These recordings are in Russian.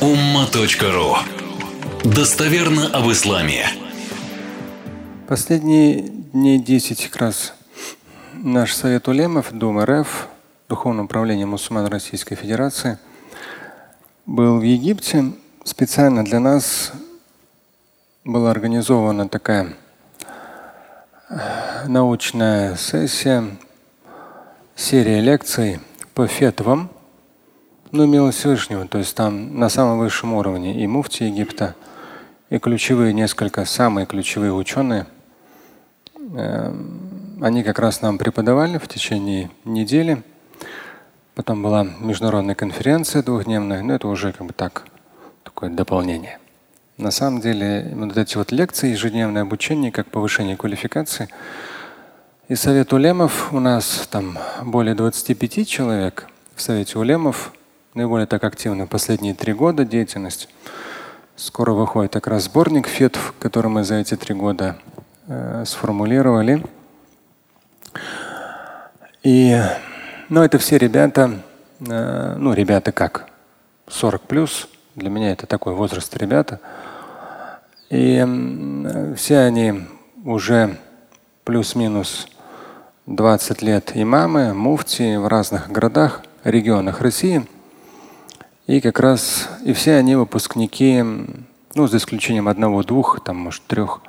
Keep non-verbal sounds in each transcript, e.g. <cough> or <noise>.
umma.ru Достоверно об исламе. Последние дней 10 как раз наш Совет Улемов, Дом РФ, Духовное управление мусульман Российской Федерации, был в Египте. Специально для нас была организована такая э, научная сессия, серия лекций по фетвам, ну, милость Всевышнего, то есть там на самом высшем уровне и муфти Египта, и ключевые несколько, самые ключевые ученые, э, они как раз нам преподавали в течение недели. Потом была международная конференция двухдневная, но это уже как бы так, такое дополнение. На самом деле, вот эти вот лекции, ежедневное обучение, как повышение квалификации. И совет улемов у нас там более 25 человек в совете улемов, наиболее так активно последние три года деятельность. Скоро выходит как раз сборник фетв, который мы за эти три года э, сформулировали. И, ну, это все ребята, э, ну, ребята как, 40 плюс, для меня это такой возраст ребята. И все они уже плюс-минус 20 лет имамы, муфти в разных городах, регионах России. И как раз и все они выпускники, ну, за исключением одного-двух, там, может, трех,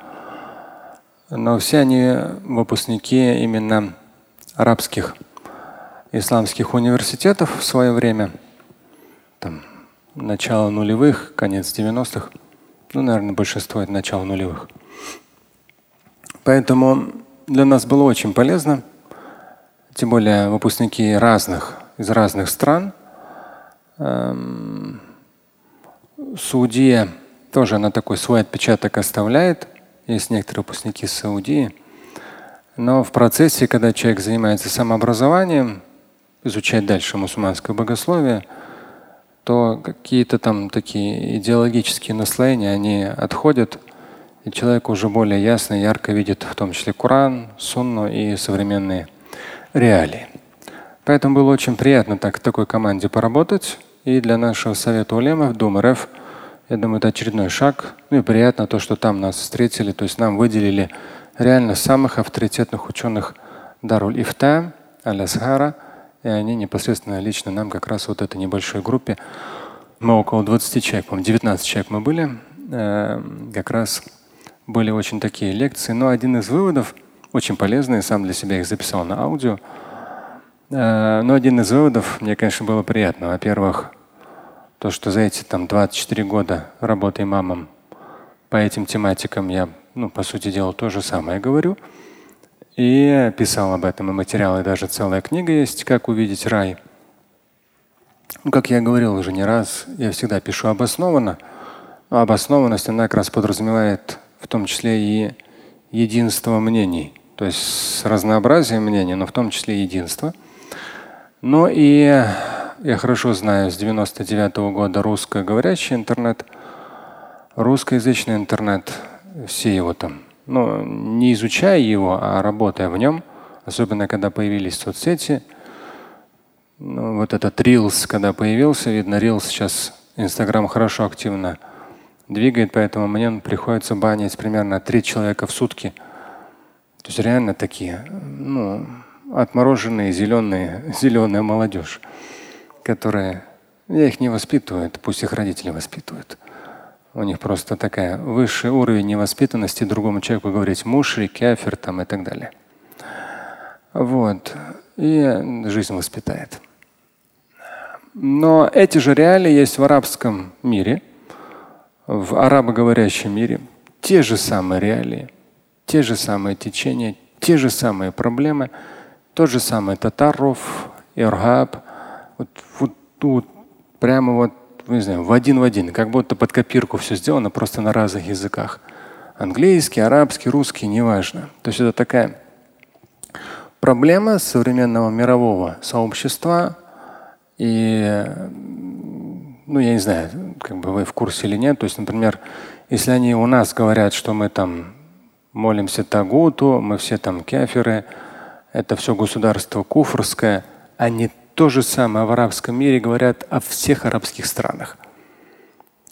но все они выпускники именно арабских исламских университетов в свое время. Там, начало нулевых, конец 90-х. Ну, наверное, большинство это начало нулевых. Поэтому для нас было очень полезно, тем более выпускники разных, из разных стран. Эм, Саудия тоже на такой свой отпечаток оставляет. Есть некоторые выпускники Саудии. Но в процессе, когда человек занимается самообразованием, изучать дальше мусульманское богословие – то какие-то там такие идеологические наслоения, они отходят, и человек уже более ясно и ярко видит в том числе Коран, Сунну и современные реалии. Поэтому было очень приятно так в такой команде поработать. И для нашего совета улемов, Дум РФ, я думаю, это очередной шаг. Ну и приятно то, что там нас встретили, то есть нам выделили реально самых авторитетных ученых Даруль Ифта, Аль-Асхара – и они непосредственно лично нам как раз вот этой небольшой группе, мы около 20 человек, по 19 человек мы были, э, как раз были очень такие лекции. Но один из выводов, очень полезный, сам для себя их записал на аудио, э, но один из выводов мне, конечно, было приятно. Во-первых, то, что за эти там 24 года работы имамом по этим тематикам я, ну, по сути дела, то же самое говорю – и писал об этом и материалы, даже целая книга есть «Как увидеть рай». Ну, как я говорил уже не раз, я всегда пишу обоснованно. Но обоснованность, она как раз подразумевает в том числе и единство мнений. То есть с разнообразием мнений, но в том числе единство. Но и я хорошо знаю с 99 -го года русскоговорящий интернет, русскоязычный интернет, все его там ну, не изучая его, а работая в нем, особенно когда появились соцсети, ну, вот этот Reels, когда появился, видно, Reels сейчас Инстаграм хорошо активно двигает, поэтому мне приходится банить примерно три человека в сутки. То есть реально такие, ну, отмороженные, зеленые, <laughs> зеленая молодежь, которая, я их не воспитываю, пусть их родители воспитывают. У них просто такая высший уровень невоспитанности другому человеку говорить мушри, кефир там и так далее. Вот. И жизнь воспитает. Но эти же реалии есть в арабском мире, в арабоговорящем мире. Те же самые реалии, те же самые течения, те же самые проблемы, тот же самый татаров, ирхаб. Вот, вот тут прямо вот ну, не знаю, в один в один, как будто под копирку все сделано, просто на разных языках. Английский, арабский, русский, неважно. То есть это такая проблема современного мирового сообщества. И, ну, я не знаю, как бы вы в курсе или нет. То есть, например, если они у нас говорят, что мы там молимся Тагуту, мы все там кеферы, это все государство куфрское, они то же самое в арабском мире говорят о всех арабских странах.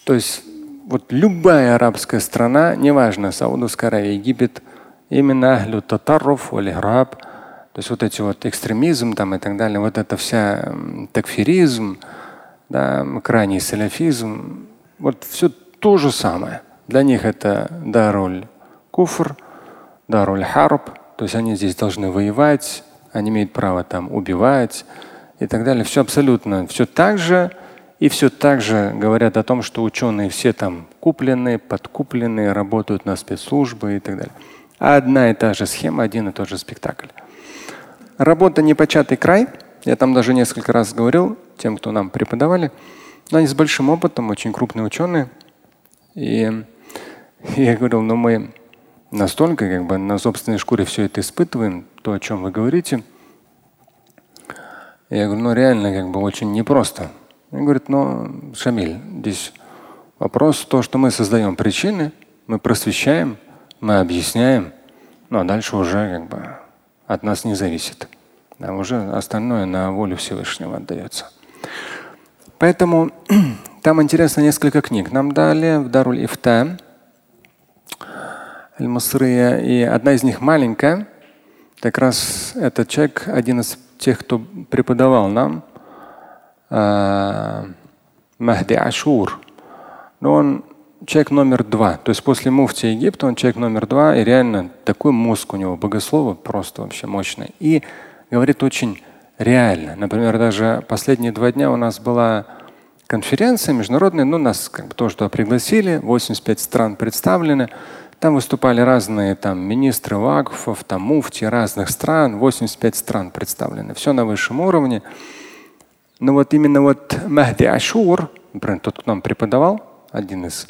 То есть вот любая арабская страна, неважно, Саудовская Аравия, Египет, именно ахлю татарруф, валихраб, то есть вот эти вот экстремизм там и так далее, вот это вся такфиризм, да, крайний саляфизм, вот все то же самое. Для них это даруль куфр, даруль харб, то есть они здесь должны воевать, они имеют право там убивать и так далее. Все абсолютно, все так же. И все так же говорят о том, что ученые все там куплены, подкуплены, работают на спецслужбы и так далее. Одна и та же схема, один и тот же спектакль. Работа непочатый край. Я там даже несколько раз говорил тем, кто нам преподавали. Но они с большим опытом, очень крупные ученые. И <laughs> я говорил, ну мы настолько как бы на собственной шкуре все это испытываем, то, о чем вы говорите. Я говорю, ну реально как бы очень непросто. Он говорит, ну, Шамиль, здесь вопрос в том, что мы создаем причины, мы просвещаем, мы объясняем, ну а дальше уже как бы от нас не зависит. А уже остальное на волю Всевышнего отдается. Поэтому <clears throat> там интересно несколько книг. Нам дали в Даруль Ифта Аль-Масрия, и одна из них маленькая. Как раз этот человек, один из тех, кто преподавал нам, а, Махди Ашур. Но он человек номер два. То есть после муфти Египта он человек номер два. И реально такой мозг у него, богослова, просто вообще мощный. И говорит очень реально. Например, даже последние два дня у нас была конференция международная. Ну, нас как бы тоже туда пригласили. 85 стран представлены. Там выступали разные там, министры вакфов, там муфти разных стран. 85 стран представлены. Все на высшем уровне. Но вот именно вот Махди Ашур, например, тот, кто нам преподавал, один из,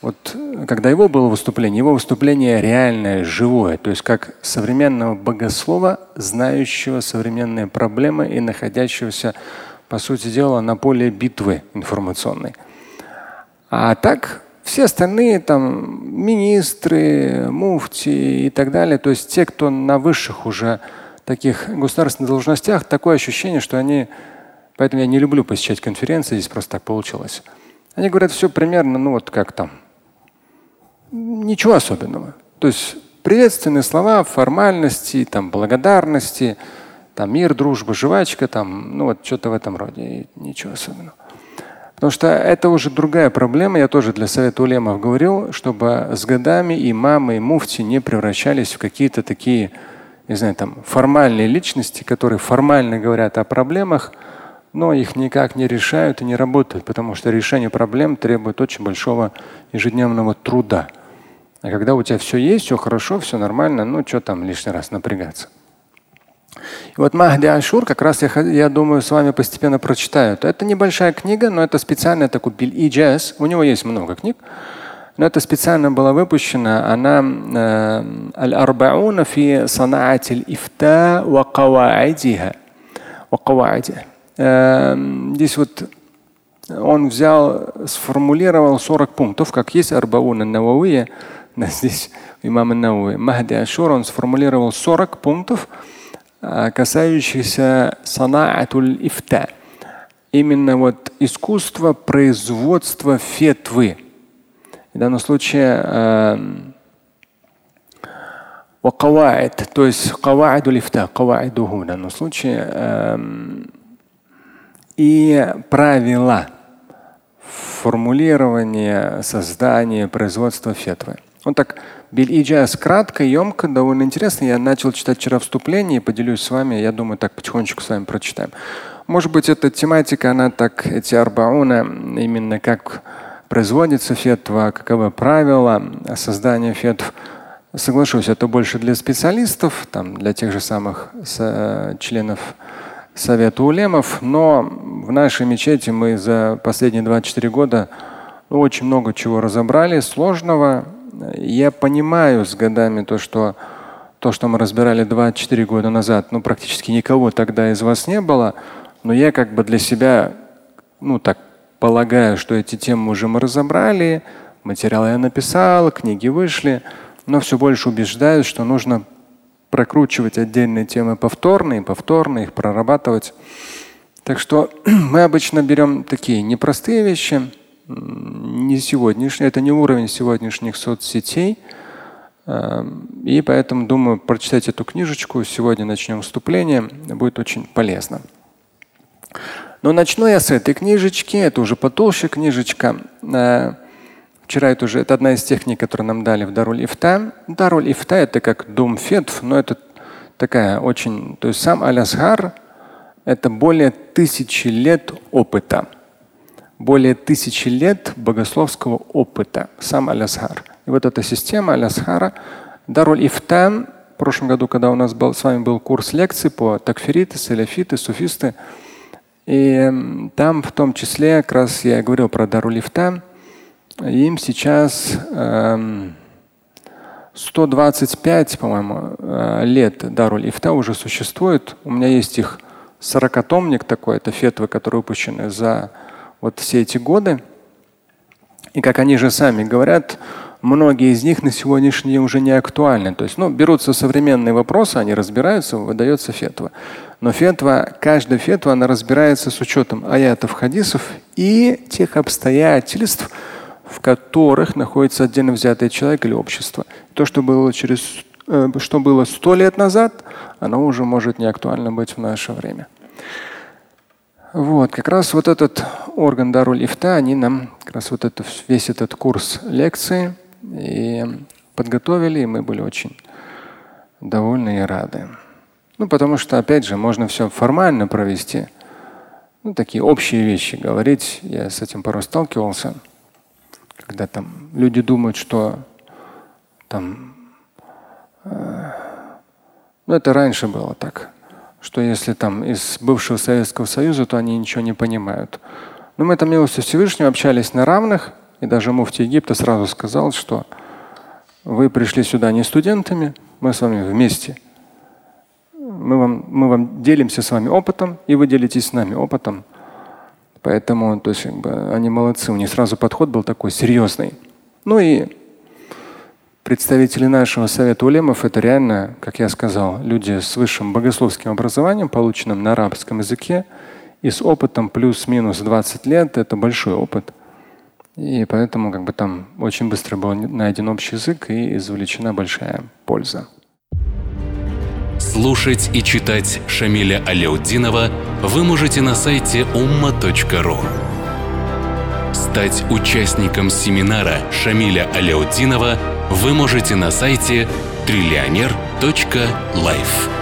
вот когда его было выступление, его выступление реальное, живое, то есть как современного богослова, знающего современные проблемы и находящегося, по сути дела, на поле битвы информационной. А так все остальные там министры, муфти и так далее, то есть те, кто на высших уже таких государственных должностях, такое ощущение, что они Поэтому я не люблю посещать конференции, здесь просто так получилось. Они говорят все примерно, ну вот как там. Ничего особенного. То есть приветственные слова, формальности, там, благодарности, там, мир, дружба, жвачка, там, ну вот что-то в этом роде. И ничего особенного. Потому что это уже другая проблема. Я тоже для Совета Улемов говорил, чтобы с годами имамы и муфти не превращались в какие-то такие, не знаю, там, формальные личности, которые формально говорят о проблемах, но их никак не решают и не работают, потому что решение проблем требует очень большого ежедневного труда. А когда у тебя все есть, все хорошо, все нормально, ну что там лишний раз напрягаться. И вот Махди Ашур, как раз я, я думаю, с вами постепенно прочитаю. Это небольшая книга, но это специально такой биль иджаз. У него есть много книг. Но это специально была выпущена. Она э, Аль-Арбауна фи санаатиль ифта ва каваидиха. Эм, здесь вот он взял, сформулировал 40 пунктов, как есть Арбауна Навауия, <laughs> здесь имам Навауи. Махди Ашур, он сформулировал 40 пунктов, э, касающихся санаатуль ифта. Именно вот искусство производства фетвы. В данном случае э, то есть каваиду лифта, каваидуху в данном случае. Э, и правила формулирования, создания, производства фетвы. Он так Биль-Иджаз кратко, емко, довольно интересно. Я начал читать вчера вступление и поделюсь с вами. Я думаю, так потихонечку с вами прочитаем. Может быть, эта тематика, она так, эти арбауна, именно как производится фетва, каковы правила создания фетв. Соглашусь, это больше для специалистов, там, для тех же самых членов Совета улемов, но в нашей мечети мы за последние 24 года очень много чего разобрали, сложного. Я понимаю с годами то, что то, что мы разбирали 24 года назад, ну практически никого тогда из вас не было, но я как бы для себя, ну так полагаю, что эти темы уже мы разобрали, материалы я написал, книги вышли, но все больше убеждаюсь, что нужно прокручивать отдельные темы повторные, повторно их прорабатывать. Так что <clears throat> мы обычно берем такие непростые вещи, не сегодняшний, это не уровень сегодняшних соцсетей. Эм, и поэтому думаю, прочитать эту книжечку. Сегодня начнем вступление. Будет очень полезно. Но начну я с этой книжечки. Это уже потолще книжечка. Э, вчера это уже это одна из техник, которые нам дали в Даруль Ифта. Даруль Ифта это как дом фетв, но это такая очень, то есть сам Аль-Асгар это более тысячи лет опыта. Более тысячи лет богословского опыта. Сам Аль-Асгар. И вот эта система Аль-Асхара, Даруль Ифтам, в прошлом году, когда у нас был, с вами был курс лекций по такфириты, саляфиты, суфисты, и там в том числе, как раз я говорил про Даруль Ифтам, им сейчас эм, 125, по-моему, э, лет Даруль Ифта уже существует. У меня есть их 40-томник такой, это фетвы, которые выпущены за вот все эти годы. И как они же сами говорят, многие из них на сегодняшний день уже не актуальны. То есть ну, берутся современные вопросы, они разбираются, выдается фетва. Но фетва, каждая фетва, она разбирается с учетом аятов, хадисов и тех обстоятельств, в которых находится отдельно взятый человек или общество. То, что было через э, что было сто лет назад, оно уже может не актуально быть в наше время. Вот, как раз вот этот орган Даруль Ифта, они нам как раз вот это, весь этот курс лекции и подготовили, и мы были очень довольны и рады. Ну, потому что, опять же, можно все формально провести. Ну, такие общие вещи говорить. Я с этим порой сталкивался, когда там люди думают, что там э, ну, это раньше было так, что если там из бывшего Советского Союза, то они ничего не понимают. Но мы там милостью Всевышнего общались на равных, и даже муфти Египта сразу сказал, что вы пришли сюда не студентами, мы с вами вместе. Мы вам, мы вам делимся с вами опытом, и вы делитесь с нами опытом. Поэтому то есть, они молодцы. У них сразу подход был такой серьезный. Ну и представители нашего совета улемов это реально, как я сказал, люди с высшим богословским образованием, полученным на арабском языке, и с опытом плюс-минус 20 лет. Это большой опыт. И поэтому как бы там очень быстро был найден общий язык и извлечена большая польза. Слушать и читать Шамиля Аляутдинова вы можете на сайте umma.ru. Стать участником семинара Шамиля Аляутдинова вы можете на сайте триллионер.life.